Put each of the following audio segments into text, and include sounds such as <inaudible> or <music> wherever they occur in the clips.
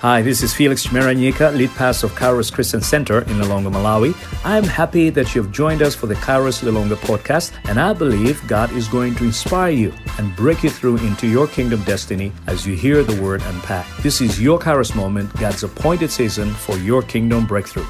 Hi, this is Felix Chimeranyika, lead pastor of Kairos Christian Center in Lilongwe, Malawi. I'm happy that you've joined us for the Kairos Lilongwe podcast, and I believe God is going to inspire you and break you through into your kingdom destiny as you hear the word unpacked. This is your Kairos moment, God's appointed season for your kingdom breakthrough.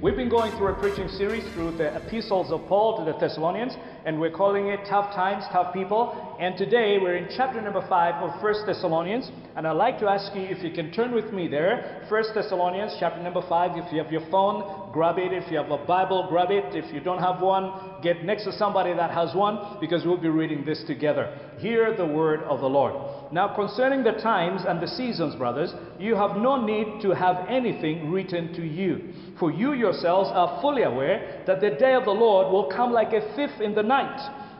We've been going through a preaching series through the epistles of Paul to the Thessalonians, and we're calling it Tough Times, Tough People. And today we're in chapter number 5 of First Thessalonians, and I'd like to ask you if you can turn with me there. First Thessalonians, chapter number 5. If you have your phone, grab it. If you have a Bible, grab it. If you don't have one, get next to somebody that has one, because we'll be reading this together. Hear the word of the Lord. Now, concerning the times and the seasons, brothers, you have no need to have anything written to you. For you yourselves are fully aware that the day of the Lord will come like a thief in the night.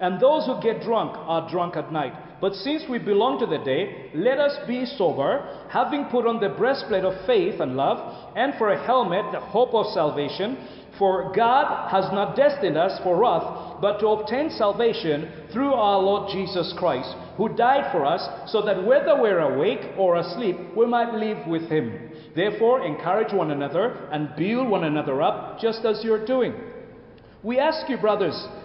and those who get drunk are drunk at night. But since we belong to the day, let us be sober, having put on the breastplate of faith and love, and for a helmet, the hope of salvation. For God has not destined us for wrath, but to obtain salvation through our Lord Jesus Christ, who died for us, so that whether we're awake or asleep, we might live with him. Therefore, encourage one another and build one another up, just as you're doing. We ask you, brothers,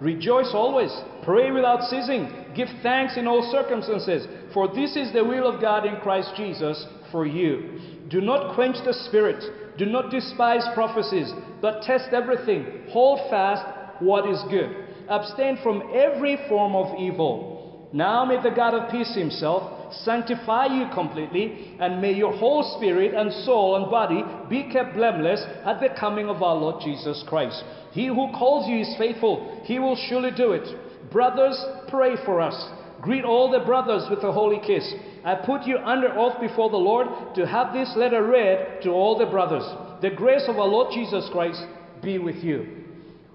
Rejoice always, pray without ceasing, give thanks in all circumstances, for this is the will of God in Christ Jesus for you. Do not quench the spirit. Do not despise prophecies, but test everything. Hold fast what is good. Abstain from every form of evil. Now may the God of peace himself sanctify you completely, and may your whole spirit and soul and body be kept blameless at the coming of our Lord Jesus Christ. He who calls you is faithful, he will surely do it. Brothers, pray for us. Greet all the brothers with a holy kiss. I put you under oath before the Lord to have this letter read to all the brothers. The grace of our Lord Jesus Christ be with you.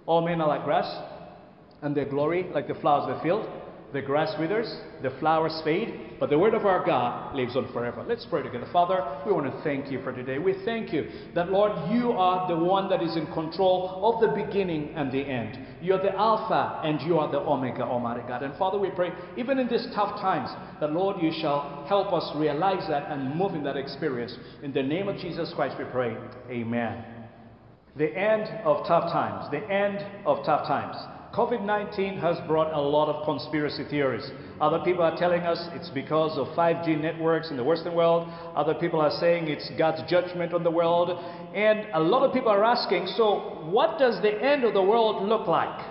All men are like grass, and their glory like the flowers of the field. The grass withers, the flowers fade, but the word of our God lives on forever. Let's pray together. Father, we want to thank you for today. We thank you that, Lord, you are the one that is in control of the beginning and the end. You're the Alpha and you are the Omega, Almighty God. And Father, we pray, even in these tough times, that, Lord, you shall help us realize that and move in that experience. In the name of Jesus Christ, we pray. Amen. The end of tough times. The end of tough times. COVID 19 has brought a lot of conspiracy theories. Other people are telling us it's because of 5G networks in the Western world. Other people are saying it's God's judgment on the world. And a lot of people are asking so, what does the end of the world look like?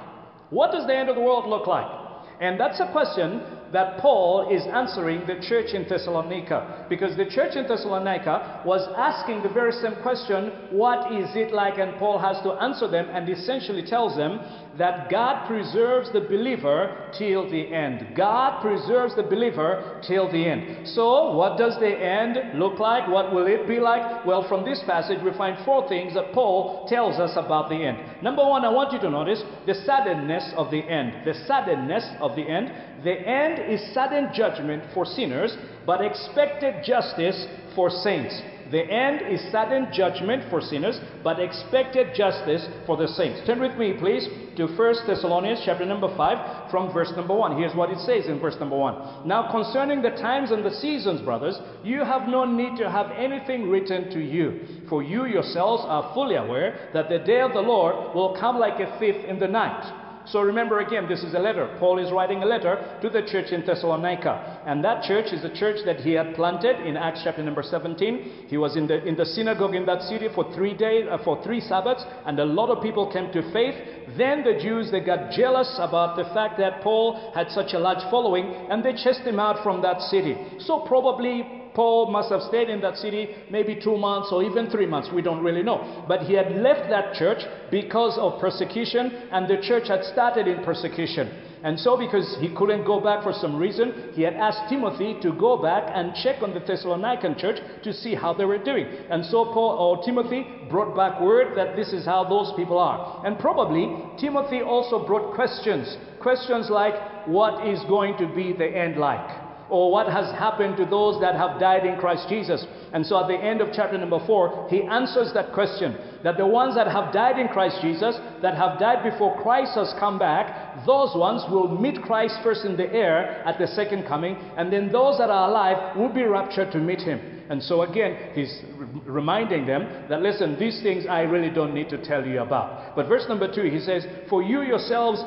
What does the end of the world look like? And that's a question that Paul is answering the church in Thessalonica. Because the church in Thessalonica was asking the very same question, What is it like? And Paul has to answer them and essentially tells them that God preserves the believer till the end. God preserves the believer till the end. So, what does the end look like? What will it be like? Well, from this passage, we find four things that Paul tells us about the end. Number one, I want you to notice the suddenness of the end. The suddenness of the end. The end is sudden judgment for sinners, but expected justice for saints. The end is sudden judgment for sinners, but expected justice for the saints. Turn with me, please, to 1 Thessalonians chapter number 5 from verse number 1. Here's what it says in verse number 1. Now, concerning the times and the seasons, brothers, you have no need to have anything written to you, for you yourselves are fully aware that the day of the Lord will come like a thief in the night. So remember again, this is a letter. Paul is writing a letter to the church in Thessalonica. And that church is a church that he had planted in Acts chapter number 17. He was in the, in the synagogue in that city for three days, uh, for three Sabbaths, and a lot of people came to faith. Then the Jews, they got jealous about the fact that Paul had such a large following, and they chased him out from that city. So probably Paul must have stayed in that city maybe two months or even three months. We don't really know. But he had left that church because of persecution, and the church had started in persecution. And so, because he couldn't go back for some reason, he had asked Timothy to go back and check on the Thessalonican church to see how they were doing. And so, Paul or Timothy brought back word that this is how those people are. And probably Timothy also brought questions. Questions like, what is going to be the end like? Or what has happened to those that have died in Christ Jesus. And so at the end of chapter number 4, he answers that question that the ones that have died in Christ Jesus, that have died before Christ has come back, those ones will meet Christ first in the air at the second coming, and then those that are alive will be raptured to meet him. And so again, he's reminding them that listen, these things I really don't need to tell you about. But verse number 2, he says, For you yourselves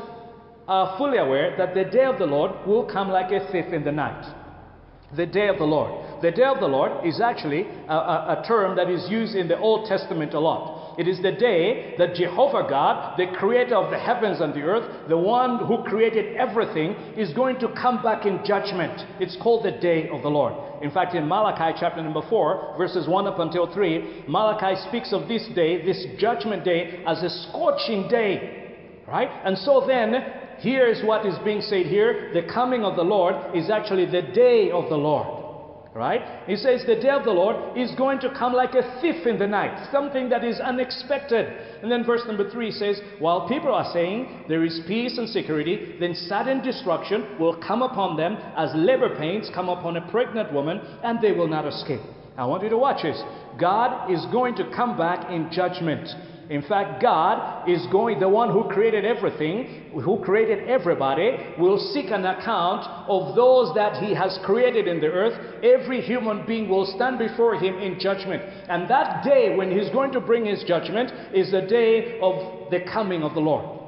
are fully aware that the day of the Lord will come like a thief in the night. The day of the Lord. The day of the Lord is actually a, a, a, term that is used in the Old Testament a lot. It is the day that Jehovah God, the creator of the heavens and the earth, the one who created everything, is going to come back in judgment. It's called the day of the Lord. In fact, in Malachi chapter number 4, verses 1 up until 3, Malachi speaks of this day, this judgment day, as a scorching day. Right? And so then, here is what is being said here. The coming of the Lord is actually the day of the Lord. Right? He says the day of the Lord is going to come like a thief in the night, something that is unexpected. And then verse number three says, While people are saying there is peace and security, then sudden destruction will come upon them as labor pains come upon a pregnant woman, and they will not escape. I want you to watch this. God is going to come back in judgment. In fact, God is going, the one who created everything, who created everybody, will seek an account of those that He has created in the earth. Every human being will stand before Him in judgment. And that day when He's going to bring His judgment is the day of the coming of the Lord.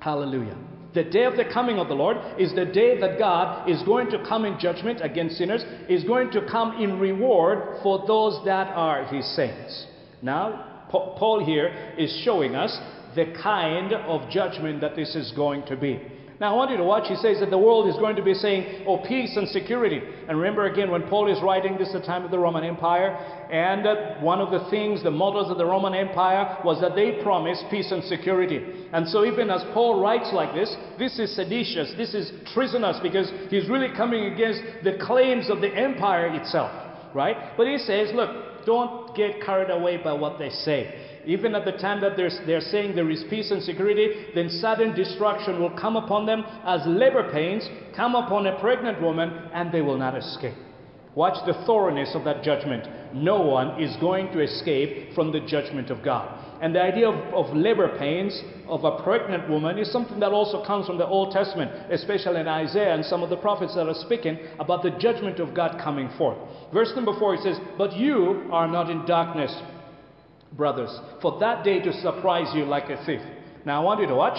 Hallelujah. The day of the coming of the Lord is the day that God is going to come in judgment against sinners, is going to come in reward for those that are His saints. Now, Paul here is showing us the kind of judgment that this is going to be. Now, I want you to watch. He says that the world is going to be saying, Oh, peace and security. And remember again, when Paul is writing this is the time of the Roman Empire, and one of the things, the mottos of the Roman Empire was that they promised peace and security. And so, even as Paul writes like this, this is seditious, this is treasonous, because he's really coming against the claims of the empire itself, right? But he says, Look, don't get carried away by what they say even at the time that they're, they're saying there is peace and security, then sudden destruction will come upon them as labor pains come upon a pregnant woman, and they will not escape. Watch the thoroughness of that judgment. No one is going to escape from the judgment of God. And the idea of, of, labor pains of a pregnant woman is something that also comes from the Old Testament, especially in Isaiah and some of the prophets that are speaking about the judgment of God coming forth. Verse number 4 it says, But you are not in darkness brothers, for that day to surprise you like a thief. Now I want you to watch.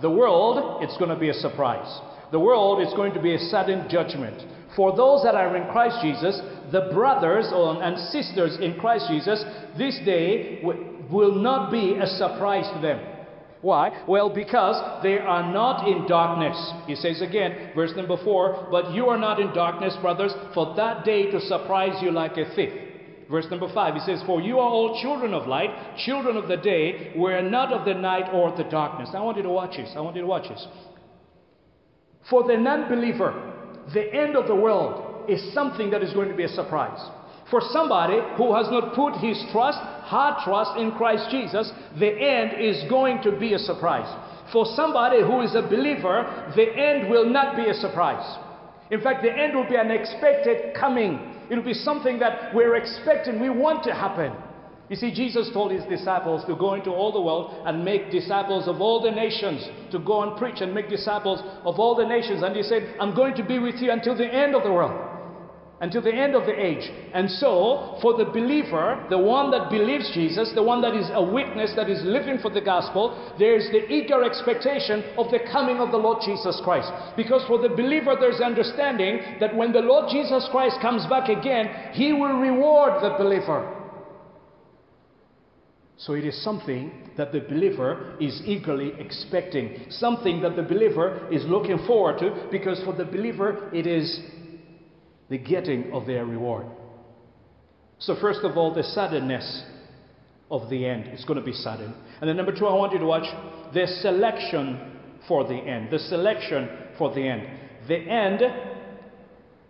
The world, it's going to be a surprise. The world is going to be a sudden judgment. For those that are in Christ Jesus, the brothers and sisters in Christ Jesus, this day will not be a surprise to them. Why? Well, because they are not in darkness. He says again, verse number 4 But you are not in darkness, brothers, for that day to surprise you like a thief. Verse number 5, he says, For you are all children of light, children of the day, we're not of the night or the darkness. I want you to watch this. I want you to watch this. For the non believer, the end of the world is something that is going to be a surprise. For somebody who has not put his trust, hard trust in Christ Jesus, the end is going to be a surprise. For somebody who is a believer, the end will not be a surprise. In fact, the end will be an expected coming. It'll be something that we're expecting, we want to happen. You see, Jesus told his disciples to go into all the world and make disciples of all the nations, to go and preach and make disciples of all the nations. And he said, I'm going to be with you until the end of the world. until the end of the age. And so, for the believer, the one that believes Jesus, the one that is a witness, that is living for the gospel, there's the eager expectation of the coming of the Lord Jesus Christ. Because for the believer, there's understanding that when the Lord Jesus Christ comes back again, he will reward the believer. So it is something that the believer is eagerly expecting, something that the believer is looking forward to, because for the believer, it is the getting of their reward. So, first of all, the suddenness of the end is going to be sudden. And then, number two, I want you to watch the selection for the end. The selection for the end. The end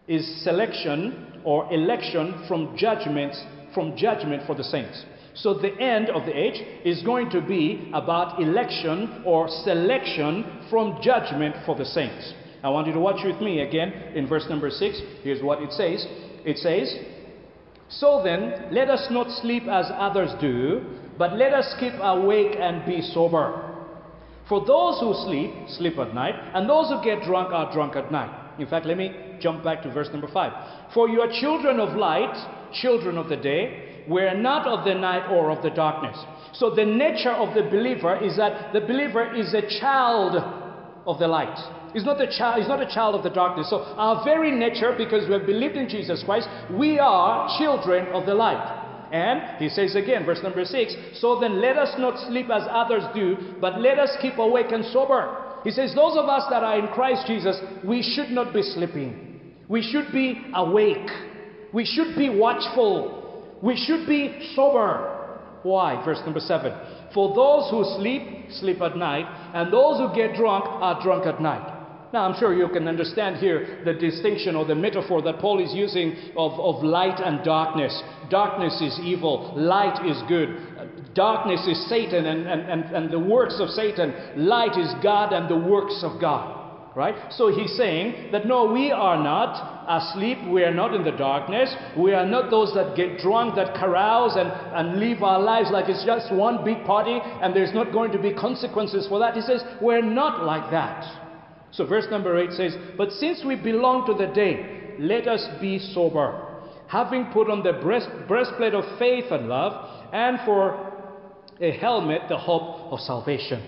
is selection or election from judgment from judgment for the saints. So the end of the age is going to be about election or selection from judgment for the saints. I want you to watch with me again in verse number 6. Here's what it says It says, So then, let us not sleep as others do, but let us keep awake and be sober. For those who sleep, sleep at night, and those who get drunk are drunk at night. In fact, let me jump back to verse number 5. For you are children of light, children of the day, we are not of the night or of the darkness. So the nature of the believer is that the believer is a child of the light. He's not, a child, he's not a child of the darkness. So, our very nature, because we have believed in Jesus Christ, we are children of the light. And he says again, verse number 6 So then let us not sleep as others do, but let us keep awake and sober. He says, Those of us that are in Christ Jesus, we should not be sleeping. We should be awake. We should be watchful. We should be sober. Why? Verse number 7 For those who sleep, sleep at night, and those who get drunk are drunk at night. Now, I'm sure you can understand here the distinction or the metaphor that Paul is using of, of light and darkness. Darkness is evil, light is good. Darkness is Satan and, and, and, and the works of Satan. Light is God and the works of God. Right? So he's saying that no, we are not asleep. We are not in the darkness. We are not those that get drunk, that carouse and, and live our lives like it's just one big party and there's not going to be consequences for that. He says, we're not like that. So, verse number 8 says, But since we belong to the day, let us be sober, having put on the breast, breastplate of faith and love, and for a helmet, the hope of salvation.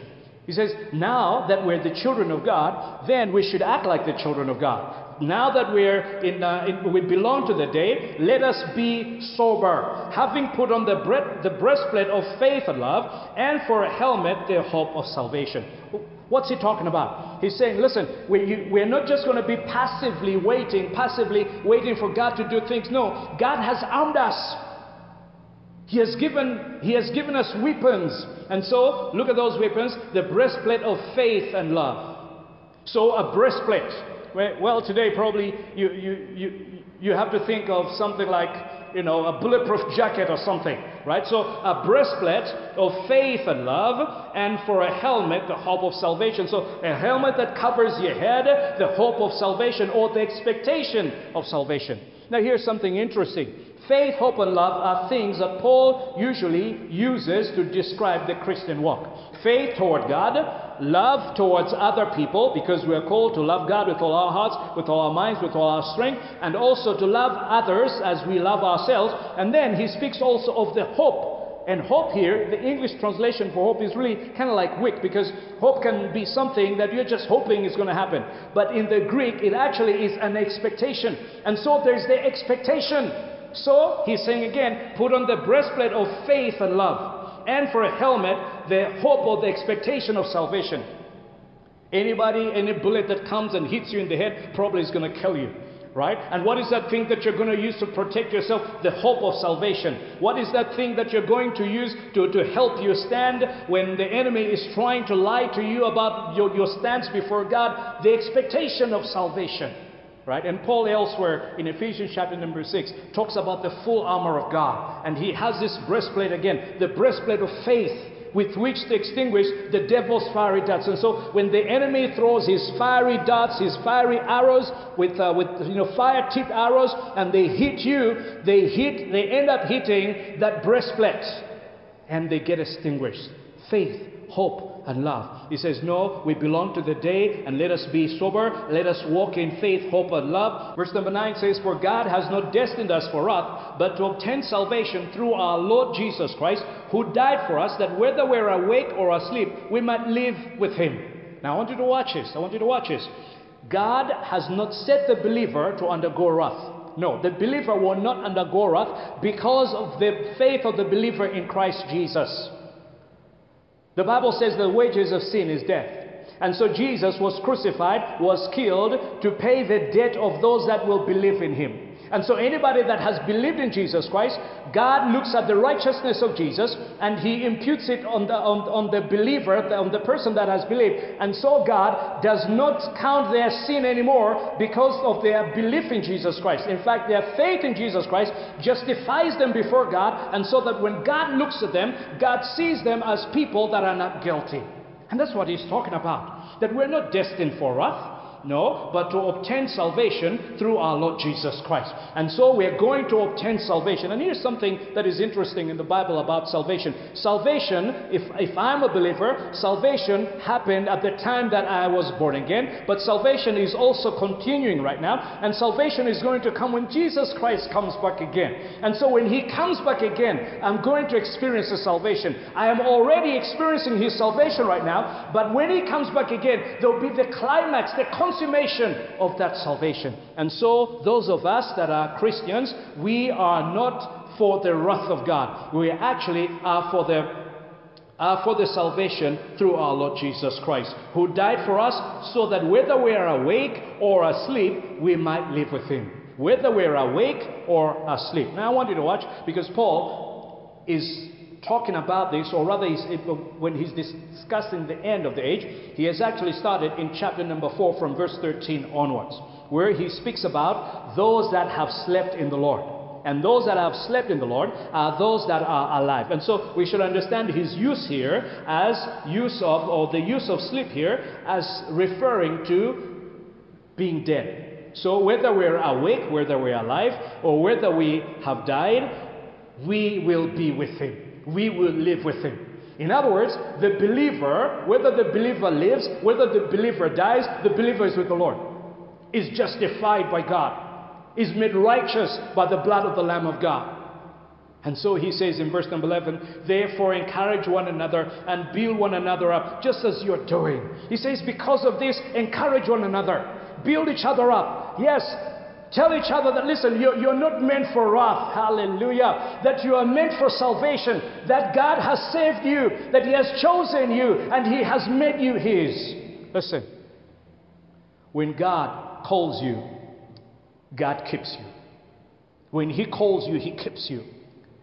He says, Now that we're the children of God, then we should act like the children of God. Now that we're in, uh, in we belong to the day, let us be sober, having put on the, the breastplate of faith and love, and for a helmet, the hope of salvation. What's he talking about? He's saying, listen, we, we're not just going to be passively waiting, passively waiting for God to do things. No, God has armed us. He has given, he has given us weapons. And so, look at those weapons the breastplate of faith and love. So, a breastplate. Well, today probably you, you, you, you have to think of something like you know, a bulletproof jacket or something, right? So a breastplate of faith and love, and for a helmet, the hope of salvation. So a helmet that covers your head, the hope of salvation, or the expectation of salvation. Now here's something interesting. Faith, hope, and love are things that Paul usually uses to describe the Christian walk. Faith toward God, love towards other people, because we are called to love God with all our hearts, with all our minds, with all our strength, and also to love others as we love ourselves. And then he speaks also of the hope and hope here, the English translation for hope is really kind of like wick because hope can be something that you're just hoping is going to happen. But in the Greek, it actually is an expectation. And so there's the expectation. So he's saying again, put on the breastplate of faith and love and for a helmet, the hope or the expectation of salvation. Anybody, any bullet that comes and hits you in the head probably is going to kill you. Right? And what is that thing that you're going to use to protect yourself? The hope of salvation. What is that thing that you're going to use to, to help you stand when the enemy is trying to lie to you about your, your stance before God? The expectation of salvation. Right? And Paul elsewhere in Ephesians chapter number 6 talks about the full armor of God. And he has this breastplate again, the breastplate of faith with which to extinguish the devil's fiery darts. And so when the enemy throws his fiery darts, his fiery arrows with, uh, with you know, fire-tipped arrows, and they hit you, they hit, they end up hitting that breastplate, and they get extinguished. Faith, hope, and love. He says, No, we belong to the day and let us be sober. Let us walk in faith, hope, and love. Verse number 9 says, For God has not destined us for wrath, but to obtain salvation through our Lord Jesus Christ, who died for us, that whether we're awake or asleep, we might live with him. Now I want you to watch this. I want you to watch this. God has not set the believer to undergo wrath. No, the believer will not undergo wrath because of the faith of the believer in Christ Jesus. The Bible says the wages of sin is death. And so Jesus was crucified, was killed to pay the debt of those that will believe in him. And so, anybody that has believed in Jesus Christ, God looks at the righteousness of Jesus and He imputes it on the, on, on the believer, on the person that has believed. And so, God does not count their sin anymore because of their belief in Jesus Christ. In fact, their faith in Jesus Christ justifies them before God, and so that when God looks at them, God sees them as people that are not guilty. And that's what He's talking about. That we're not destined for wrath. No, but to obtain salvation through our Lord Jesus Christ. And so we're going to obtain salvation. And here's something that is interesting in the Bible about salvation. Salvation, if, if I'm a believer, salvation happened at the time that I was born again, but salvation is also continuing right now. And salvation is going to come when Jesus Christ comes back again. And so when He comes back again, I'm going to experience the salvation. I am already experiencing His salvation right now, but when He comes back again, there'll be the climax, the consummation of that salvation. And so, those of us that are Christians, we are not for the wrath of God. We actually are for the are for the salvation through our Lord Jesus Christ, who died for us so that whether we are awake or asleep, we might live with Him. Whether we're awake or asleep. Now, I want you to watch because Paul is talking about this, or rather, he's, when he's discussing the end of the age, he has actually started in chapter number 4 from verse 13 onwards, where he speaks about those that have slept in the Lord. And those that have slept in the Lord are those that are alive. And so we should understand his use here as use of, or the use of sleep here as referring to being dead. So whether we're awake, whether we're alive, or whether we have died, we will be with him we will live with him. In other words, the believer, whether the believer lives, whether the believer dies, the believer is with the Lord, is justified by God, is made righteous by the blood of the Lamb of God. And so he says in verse number 11, therefore encourage one another and build one another up, just as you're doing. He says, because of this, encourage one another, build each other up. Yes, Tell each other that, listen, you're, you're not meant for wrath. Hallelujah. That you are meant for salvation. That God has saved you. That He has chosen you. And He has made you His. Listen. When God calls you, God keeps you. When He calls you, He keeps you.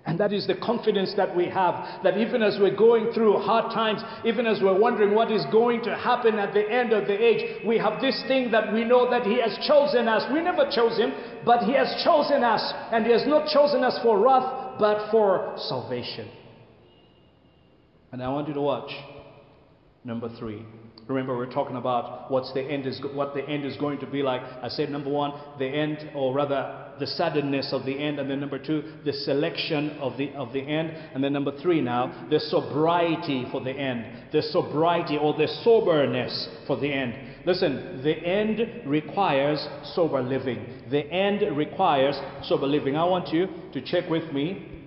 And that is the confidence that we have that even as we're going through hard times, even as we're wondering what is going to happen at the end of the age, we have this thing that we know that He has chosen us. We never chose Him, but He has chosen us. And He has not chosen us for wrath, but for salvation. And I want you to watch number three. Remember, we're talking about what's the end is, what the end is going to be like. I said number one, the end, or rather, the suddenness of the end, and then number two, the selection of the of the end, and then number three now, the sobriety for the end, the sobriety or the soberness for the end. Listen, the end requires sober living. The end requires sober living. I want you to check with me,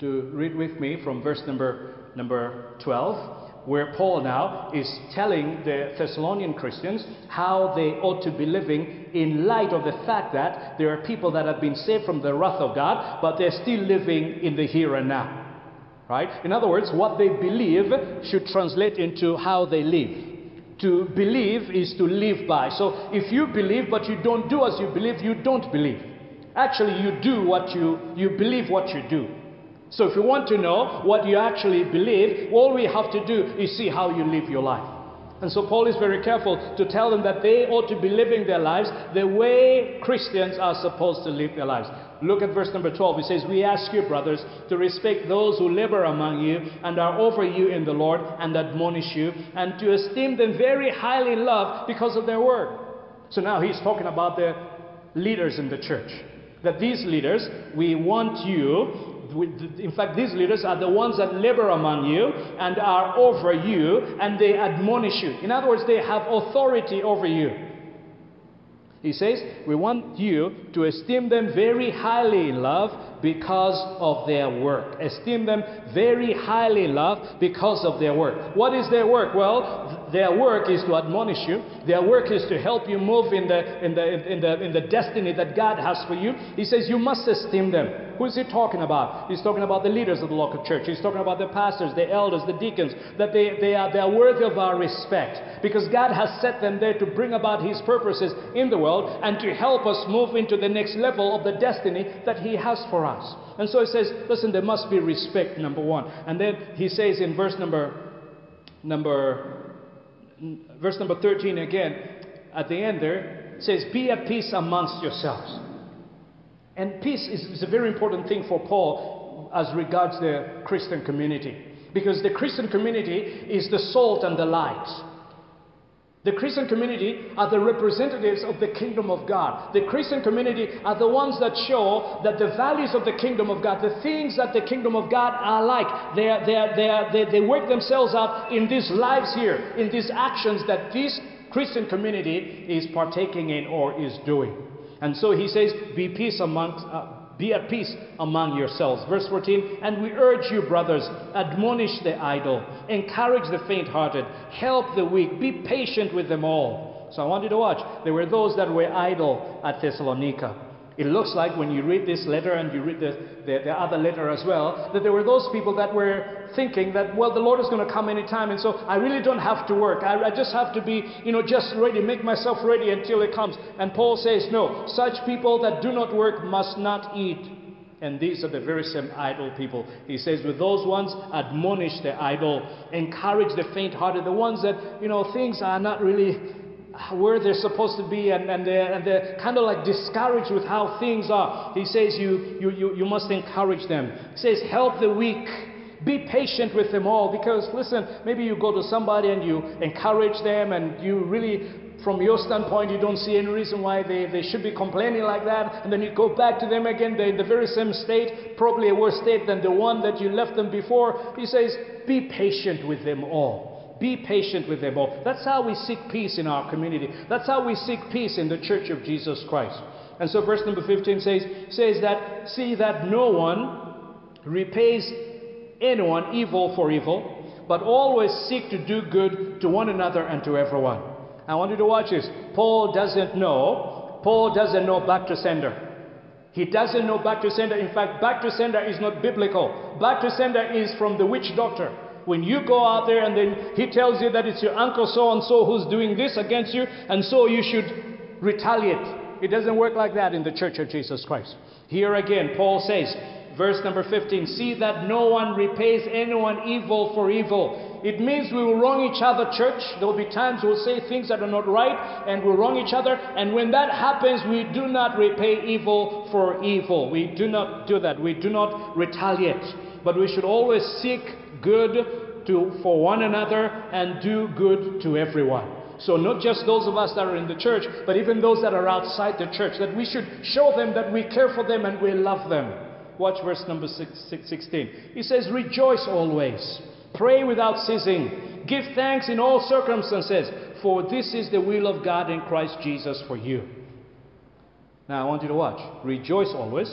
to read with me from verse number number 12 where Paul now is telling the Thessalonian Christians how they ought to be living in light of the fact that there are people that have been saved from the wrath of God, but they're still living in the here and now. Right? In other words, what they believe should translate into how they live. To believe is to live by. So if you believe but you don't do as you believe, you don't believe. Actually, you do what you, you believe what you do. So if you want to know what you actually believe, all we have to do is see how you live your life. And so Paul is very careful to tell them that they ought to be living their lives the way Christians are supposed to live their lives. Look at verse number 12. He says, We ask you, brothers, to respect those who labor among you and are over you in the Lord and admonish you, and to esteem them very highly in love because of their work. So now he's talking about the leaders in the church. That these leaders, we want you in fact, these leaders are the ones that labor among you and are over you, and they admonish you. In other words, they have authority over you. He says, We want you to esteem them very highly in love because of their work. Esteem them very highly in love because of their work. What is their work? Well, their work is to admonish you. Their work is to help you move in the, in the, in the, in the destiny that God has for you. He says you must esteem them. Who is he talking about? He's talking about the leaders of the local church. He's talking about the pastors, the elders, the deacons, that they, they, are, they are worthy of our respect because God has set them there to bring about his purposes in the world and to help us move into the next level of the destiny that he has for us. And so he says, listen, there must be respect, number one. And then he says in verse number, number, verse number 13 again, at the end there, says, be at peace amongst yourselves. And peace is, is a very important thing for Paul as regards the Christian community. Because the Christian community is the salt and the light. The Christian community are the representatives of the kingdom of God. The Christian community are the ones that show that the values of the kingdom of God, the things that the kingdom of God are like, they, are, they, are, they, are, they, they work themselves out in these lives here, in these actions that this Christian community is partaking in or is doing. And so he says, Be peace amongst. Uh, be at peace among yourselves. Verse 14, and we urge you, brothers, admonish the idle, encourage the faint hearted, help the weak, be patient with them all. So I want you to watch. There were those that were idle at Thessalonica. It looks like when you read this letter and you read the, the, the, other letter as well, that there were those people that were thinking that, well, the Lord is going to come anytime, and so I really don't have to work. I, I just have to be, you know, just ready, make myself ready until it comes. And Paul says, no, such people that do not work must not eat. And these are the very same idle people. He says, with those ones, admonish the idle, encourage the faint hearted, the ones that, you know, things are not really where they're supposed to be and, and, they're, and they're kind of like discouraged with how things are. He says you, you, you, you must encourage them. He says help the weak. Be patient with them all because, listen, maybe you go to somebody and you encourage them and you really, from your standpoint, you don't see any reason why they, they should be complaining like that. And then you go back to them again, they're in the very same state, probably a worse state than the one that you left them before. He says, be patient with them all. Be patient with them all. That's how we seek peace in our community. That's how we seek peace in the church of Jesus Christ. And so verse number 15 says, says that, see that no one repays anyone evil for evil, but always seek to do good to one another and to everyone. I want you to watch this. Paul doesn't know. Paul doesn't know back to sender. He doesn't know back to sender. In fact, back to sender is not biblical. Back to sender is from the witch doctor. When you go out there and then he tells you that it's your uncle so and so who's doing this against you, and so you should retaliate. It doesn't work like that in the church of Jesus Christ. Here again, Paul says, verse number 15, see that no one repays anyone evil for evil. It means we will wrong each other, church. There will be times we'll say things that are not right and we'll wrong each other. And when that happens, we do not repay evil for evil. We do not do that. We do not retaliate. But we should always seek good to, for one another and do good to everyone. So, not just those of us that are in the church, but even those that are outside the church, that we should show them that we care for them and we love them. Watch verse number 16. He says, Rejoice always, pray without ceasing, give thanks in all circumstances, for this is the will of God in Christ Jesus for you. Now, I want you to watch. Rejoice always,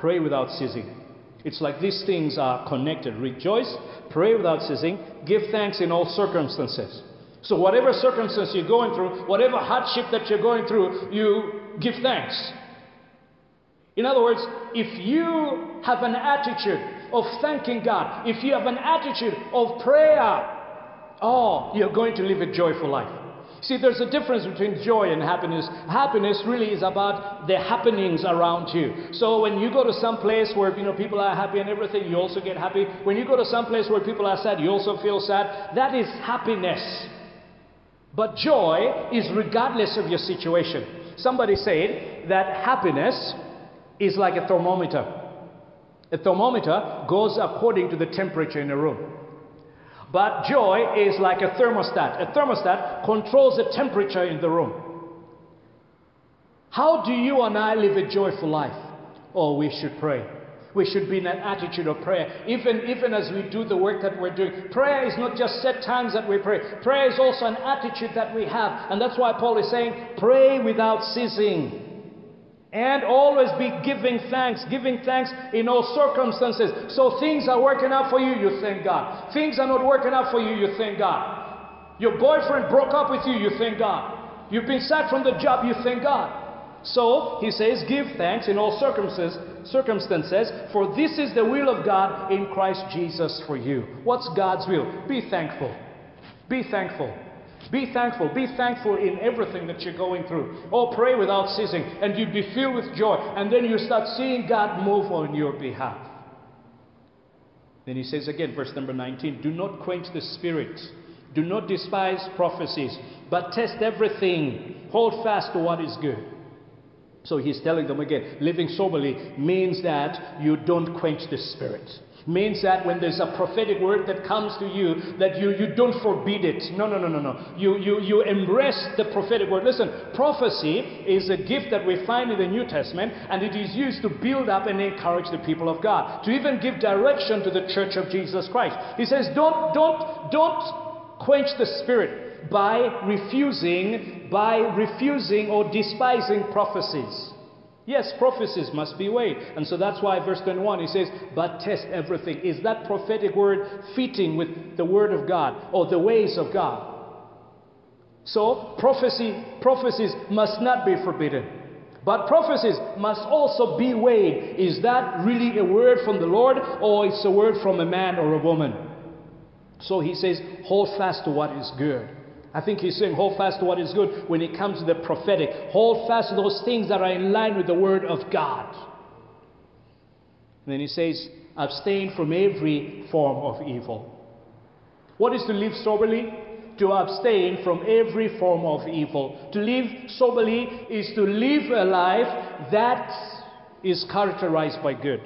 pray without ceasing. It's like these things are connected. Rejoice, pray without ceasing, give thanks in all circumstances. So, whatever circumstance you're going through, whatever hardship that you're going through, you give thanks. In other words, if you have an attitude of thanking God, if you have an attitude of prayer, oh, you're going to live a joyful life. See, there's a difference between joy and happiness. Happiness really is about the happenings around you. So when you go to some place where you know people are happy and everything, you also get happy. When you go to some place where people are sad, you also feel sad. That is happiness. But joy is regardless of your situation. Somebody said that happiness is like a thermometer. A thermometer goes according to the temperature in a room. But joy is like a thermostat. A thermostat controls the temperature in the room. How do you and I live a joyful life? Oh, we should pray. We should be in an attitude of prayer. Even, even as we do the work that we're doing. Prayer is not just set times that we pray. Prayer is also an attitude that we have. And that's why Paul is saying, pray without ceasing. And always be giving thanks, giving thanks in all circumstances. So things are working out for you, you thank God. Things are not working out for you, you thank God. Your boyfriend broke up with you, you thank God. You've been sacked from the job, you thank God. So he says, Give thanks in all circumstances, circumstances, for this is the will of God in Christ Jesus for you. What's God's will? Be thankful. Be thankful. Be thankful. Be thankful in everything that you're going through. Oh, pray without ceasing, and you'd be filled with joy. And then you start seeing God move on your behalf. Then he says again, verse number 19 Do not quench the spirit. Do not despise prophecies, but test everything. Hold fast to what is good. So he's telling them again, living soberly means that you don't quench the spirit. Means that when there's a prophetic word that comes to you, that you, you don't forbid it. No, no, no, no, no. You, you, you embrace the prophetic word. Listen, prophecy is a gift that we find in the New Testament, and it is used to build up and encourage the people of God, to even give direction to the church of Jesus Christ. He says, don't, don't, don't quench the spirit by refusing, by refusing or despising prophecies. Yes, prophecies must be weighed. And so that's why verse 21 he says, But test everything. Is that prophetic word fitting with the word of God or the ways of God? So prophecy, prophecies must not be forbidden. But prophecies must also be weighed. Is that really a word from the Lord or it's a word from a man or a woman? So he says, hold fast to what is good. I think he's saying, hold fast to what is good when it comes to the prophetic. Hold fast to those things that are in line with the Word of God. And then he says, abstain from every form of evil. What is to live soberly? To abstain from every form of evil. To live soberly is to live a life that is characterized by good.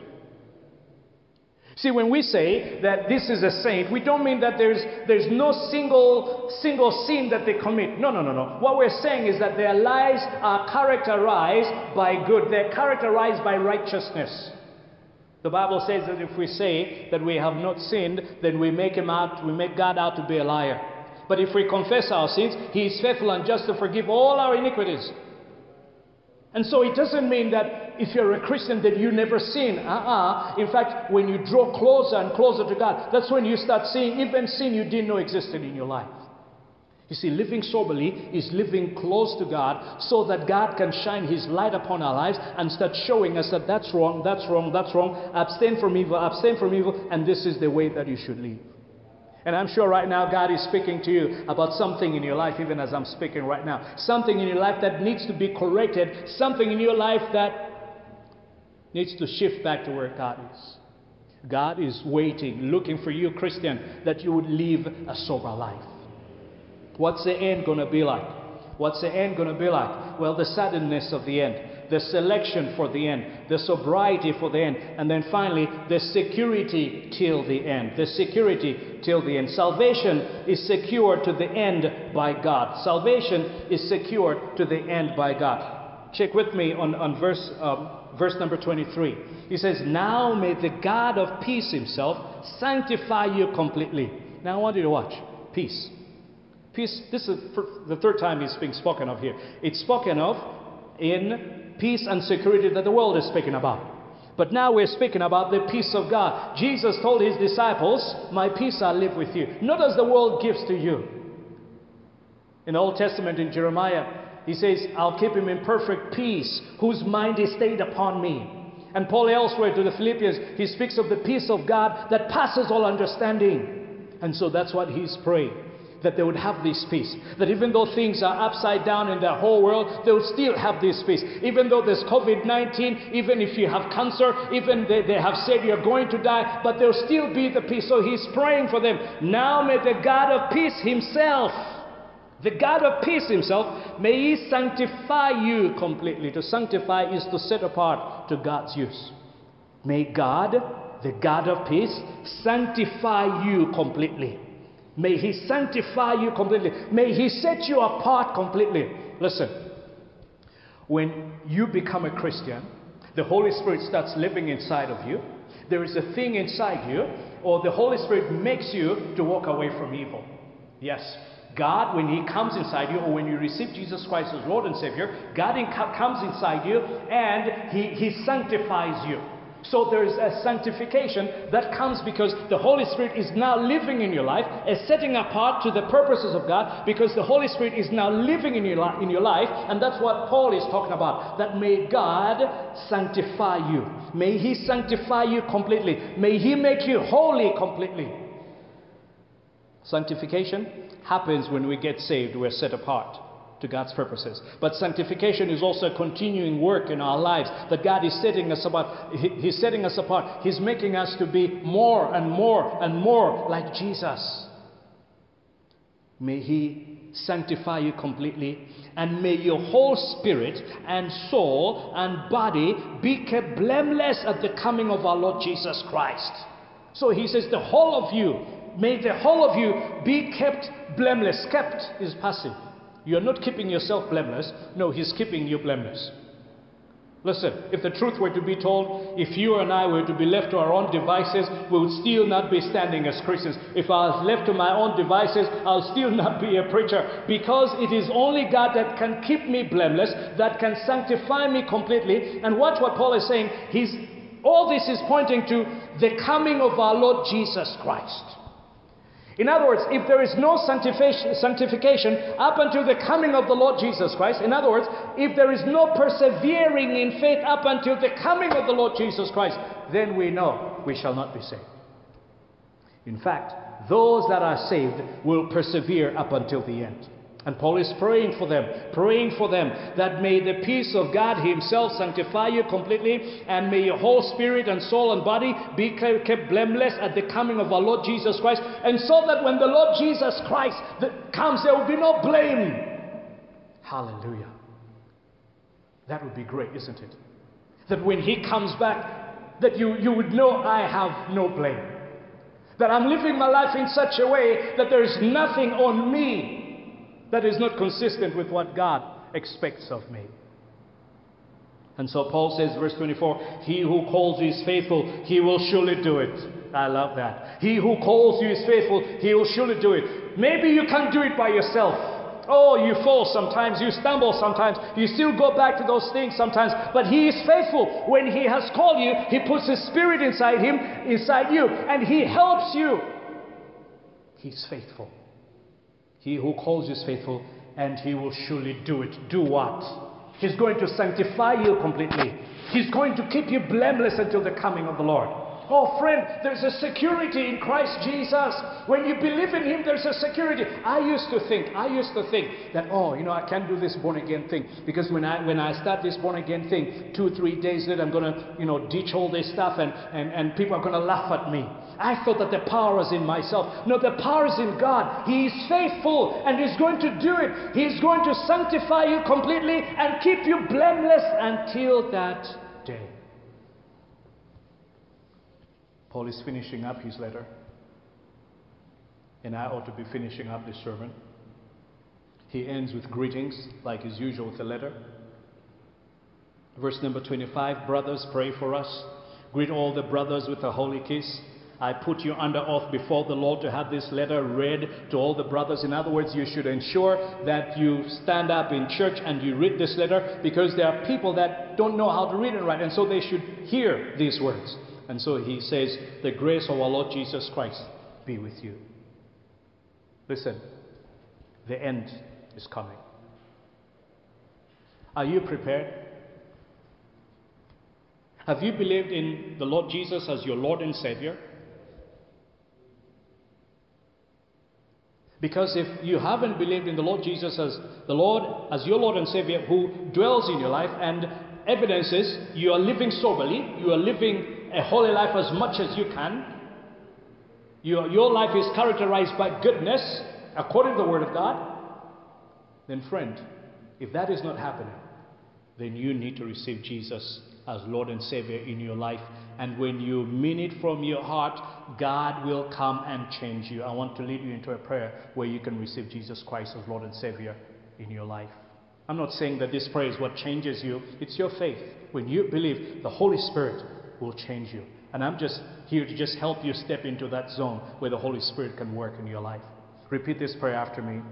See, when we say that this is a saint, we don't mean that there's, there's no single, single sin that they commit. No, no, no, no. What we're saying is that their lives are characterized by good, they're characterized by righteousness. The Bible says that if we say that we have not sinned, then we make him out, we make God out to be a liar. But if we confess our sins, he is faithful and just to forgive all our iniquities. And so it doesn't mean that if you're a Christian that you never sin. Uh-uh. In fact, when you draw closer and closer to God, that's when you start seeing even sin you didn't know existed in your life. You see, living soberly is living close to God so that God can shine His light upon our lives and start showing us that that's wrong, that's wrong, that's wrong. Abstain from evil, abstain from evil, and this is the way that you should live. And I'm sure right now God is speaking to you about something in your life, even as I'm speaking right now. Something in your life that needs to be corrected, something in your life that needs to shift back to where God is. God is waiting, looking for you, Christian, that you would live a sober life. What's the end going to be like? What's the end going to be like? Well, the suddenness of the end the selection for the end, the sobriety for the end, and then finally, the security till the end. The security till the end. Salvation is secured to the end by God. Salvation is secured to the end by God. Check with me on, on verse, um, verse number 23. He says, Now may the God of peace himself sanctify you completely. Now I want you to watch. Peace. Peace, this is the third time it's being spoken of here. It's spoken of in peace and security that the world is speaking about. But now we're speaking about the peace of God. Jesus told his disciples, My peace I live with you, not as the world gives to you. In the Old Testament, in Jeremiah, he says, I'll keep him in perfect peace, whose mind is stayed upon me. And Paul elsewhere to the Philippians, he speaks of the peace of God that passes all understanding. And so that's what he's praying that they would have this peace. That even though things are upside down in the whole world, they would still have this peace. Even though there's COVID 19, even if you have cancer, even they, they have said you're going to die, but there'll still be the peace. So he's praying for them. Now may the God of peace himself, the God of peace himself, may he sanctify you completely. To sanctify is to set apart to God's use. May God, the God of peace, sanctify you completely. May He sanctify you completely. May He set you apart completely. Listen, when you become a Christian, the Holy Spirit starts living inside of you. there is a thing inside you, or the Holy Spirit makes you to walk away from evil. Yes, God, when He comes inside you, or when you receive Jesus Christ as Lord and Savior, God comes inside you and He, he sanctifies you. So there is a sanctification that comes because the Holy Spirit is now living in your life, is setting apart to the purposes of God because the Holy Spirit is now living in your, in your life. And that's what Paul is talking about. That may God sanctify you. May He sanctify you completely. May He make you holy completely. Sanctification happens when we get saved, we're set apart to God's purposes. But sanctification is also a continuing work in our lives that God is setting us apart. He's setting us apart. He's making us to be more and more and more like Jesus. May He sanctify you completely, and may your whole spirit and soul and body be kept blameless at the coming of our Lord Jesus Christ. So He says, the whole of you, may the whole of you be kept blameless. Kept is passive. You're not keeping yourself blameless. No, He's keeping you blameless. Listen, if the truth were to be told, if you and I were to be left to our own devices, we would still not be standing as Christians. If I was left to my own devices, I'll still <laughs> not be a preacher. Because it is only God that can keep me blameless, that can sanctify me completely. And watch what Paul is saying. He's, all this is pointing to the coming of our Lord Jesus Christ. In other words, if there is no sanctification up until the coming of the Lord Jesus Christ, in other words, if there is no persevering in faith up until the coming of the Lord Jesus Christ, then we know we shall not be saved. In fact, those that are saved will persevere up until the end. And Paul is praying for them, praying for them that may the peace of God Himself sanctify you completely, and may your whole spirit and soul and body be kept blameless at the coming of our Lord Jesus Christ. And so that when the Lord Jesus Christ comes, there will be no blame. Hallelujah. That would be great, isn't it? That when He comes back, that you, you would know I have no blame. That I'm living my life in such a way that there is nothing on me that is not consistent with what God expects of me. And so Paul says, verse 24, He who calls you is faithful, he will surely do it. I love that. He who calls you is faithful, he will surely do it. Maybe you can't do it by yourself. Oh, you fall sometimes, you stumble sometimes, you still go back to those things sometimes, but He is faithful. When He has called you, He puts His Spirit inside Him, inside you, and He helps you. He's faithful. He who calls you is faithful, and he will surely do it. Do what? He's going to sanctify you completely. He's going to keep you blameless until the coming of the Lord. Oh, friend, there's a security in Christ Jesus. When you believe in Him, there's a security. I used to think, I used to think that, oh, you know, I can't do this born again thing because when I when I start this born again thing, two three days later, I'm gonna, you know, ditch all this stuff, and and and people are gonna laugh at me. I thought that the power was in myself. No, the power is in God. He is faithful and He's going to do it. He's going to sanctify you completely and keep you blameless until that day. Paul is finishing up his letter. And I ought to be finishing up this sermon. He ends with greetings, like is usual with the letter. Verse number 25 Brothers, pray for us. Greet all the brothers with a holy kiss. I put you under oath before the Lord to have this letter read to all the brothers. In other words, you should ensure that you stand up in church and you read this letter because there are people that don't know how to read and write, and so they should hear these words. And so he says, The grace of our Lord Jesus Christ be with you. Listen, the end is coming. Are you prepared? Have you believed in the Lord Jesus as your Lord and Savior? Because if you haven't believed in the Lord Jesus as the Lord, as your Lord and Savior who dwells in your life and evidences you are living soberly, you are living a holy life as much as you can. Your, your life is characterized by goodness according to the Word of God. Then, friend, if that is not happening, then you need to receive Jesus as Lord and Savior in your life. And when you mean it from your heart, God will come and change you. I want to lead you into a prayer where you can receive Jesus Christ as Lord and Savior in your life. I'm not saying that this prayer is what changes you, it's your faith. When you believe, the Holy Spirit will change you. And I'm just here to just help you step into that zone where the Holy Spirit can work in your life. Repeat this prayer after me.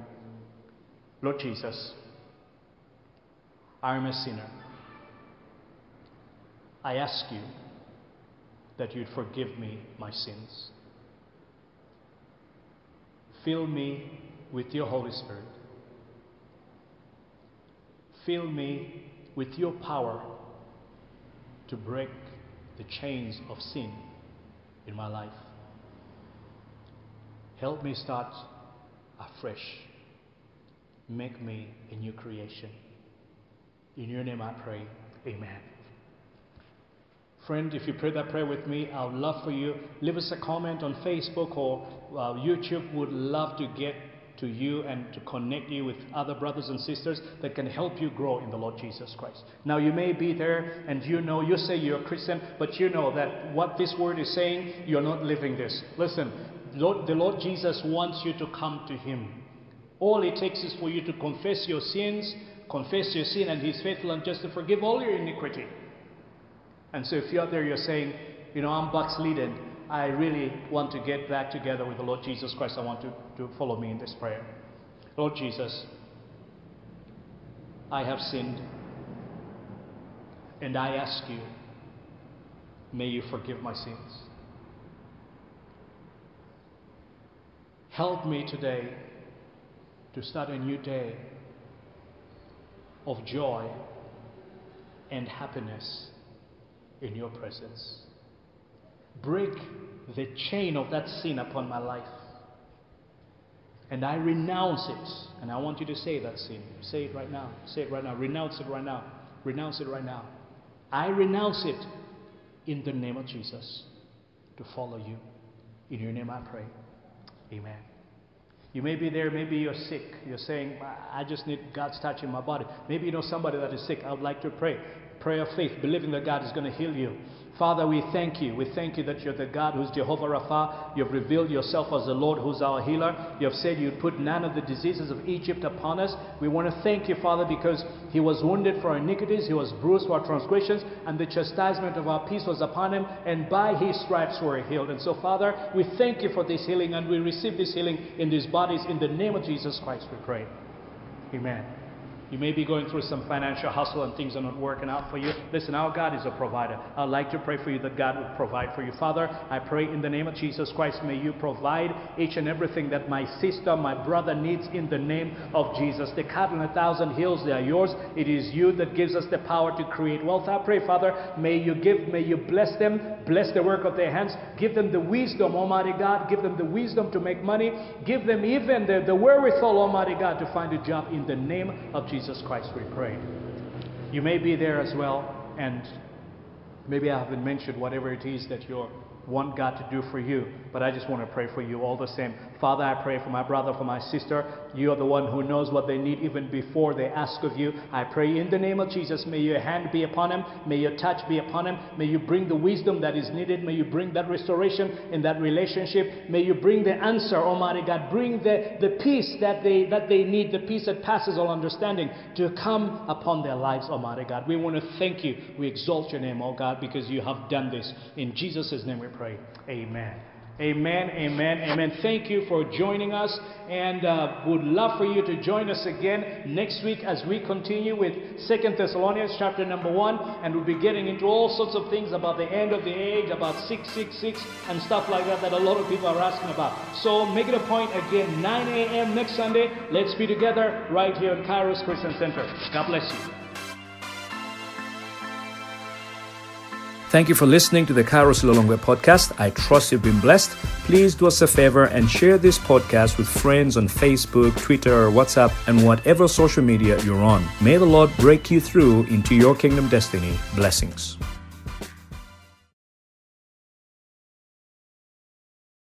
Lord Jesus, I am a sinner. I ask you that you'd forgive me my sins. Fill me with your Holy Spirit. Fill me with your power to break the chains of sin in my life. Help me start afresh. Make me a new creation. In your name I pray. Amen. Friend, if you pray that prayer with me, I would love for you. Leave us a comment on Facebook or uh, YouTube. Would love to get to you and to connect you with other brothers and sisters that can help you grow in the Lord Jesus Christ. Now, you may be there and you know, you say you're a Christian, but you know that what this word is saying, you're not living this. Listen, Lord, the Lord Jesus wants you to come to Him. All it takes is for you to confess your sins, confess your sin, and He's faithful and just to forgive all your iniquity. And so if you're out there, you're saying, you know, I'm backslidden. I really want to get back together with the Lord Jesus Christ. I want to, to follow me in this prayer. Lord Jesus, I have sinned. And I ask you, may you forgive my sins. Help me today to start a new day of joy and happiness in your presence. Break the chain of that sin upon my life. And I renounce it. And I want you to say that sin. Say it right now. Say it right now. Renounce it right now. Renounce it right now. I renounce it in the name of Jesus to follow you. In your name I pray. Amen. You may be there, maybe you're sick. You're saying, I just need God's touch in my body. Maybe you know somebody that is sick. I would like to pray. Prayer of faith, believing that God is going to heal you. Father, we thank you. We thank you that you're the God who's Jehovah Rapha. You've revealed yourself as the Lord who's our healer. You have said you'd put none of the diseases of Egypt upon us. We want to thank you, Father, because he was wounded for our iniquities, he was bruised for our transgressions, and the chastisement of our peace was upon him, and by his stripes we're healed. And so, Father, we thank you for this healing, and we receive this healing in these bodies. In the name of Jesus Christ, we pray. Amen. You may be going through some financial hustle and things are not working out for you. Listen, our God is a provider. I'd like to pray for you that God would provide for you. Father, I pray in the name of Jesus Christ, may you provide each and everything that my sister, my brother needs in the name of Jesus. The cattle on a thousand hills, they are yours. It is you that gives us the power to create wealth. I pray, Father, may you give, may you bless them, bless the work of their hands, give them the wisdom, Almighty God, give them the wisdom to make money, give them even the, the wherewithal, Almighty God, to find a job in the name of Jesus. Jesus Christ we pray. You may be there as well, and maybe I haven't mentioned whatever it is that you want God to do for you, but I just want to pray for you all the same. Father, I pray for my brother, for my sister. You are the one who knows what they need even before they ask of you. I pray in the name of Jesus, may your hand be upon him, may your touch be upon him, may you bring the wisdom that is needed, may you bring that restoration in that relationship, may you bring the answer, Almighty God, bring the, the peace that they, that they need, the peace that passes all understanding to come upon their lives, Almighty God. We want to thank you. We exalt your name, oh God, because you have done this. In Jesus' name we pray. Amen. Amen, amen, amen. Thank you for joining us and uh, would love for you to join us again next week as we continue with Second Thessalonians chapter number 1 and we'll be getting into all sorts of things about the end of the age, about 666 and stuff like that that a lot of people are asking about. So make it a point again, 9 a.m. next Sunday. Let's be together right here at Kairos Christian Center. God bless you. Thank you for listening to the Kairos Lilongwe podcast. I trust you've been blessed. Please do us a favor and share this podcast with friends on Facebook, Twitter, WhatsApp, and whatever social media you're on. May the Lord break you through into your kingdom destiny. Blessings.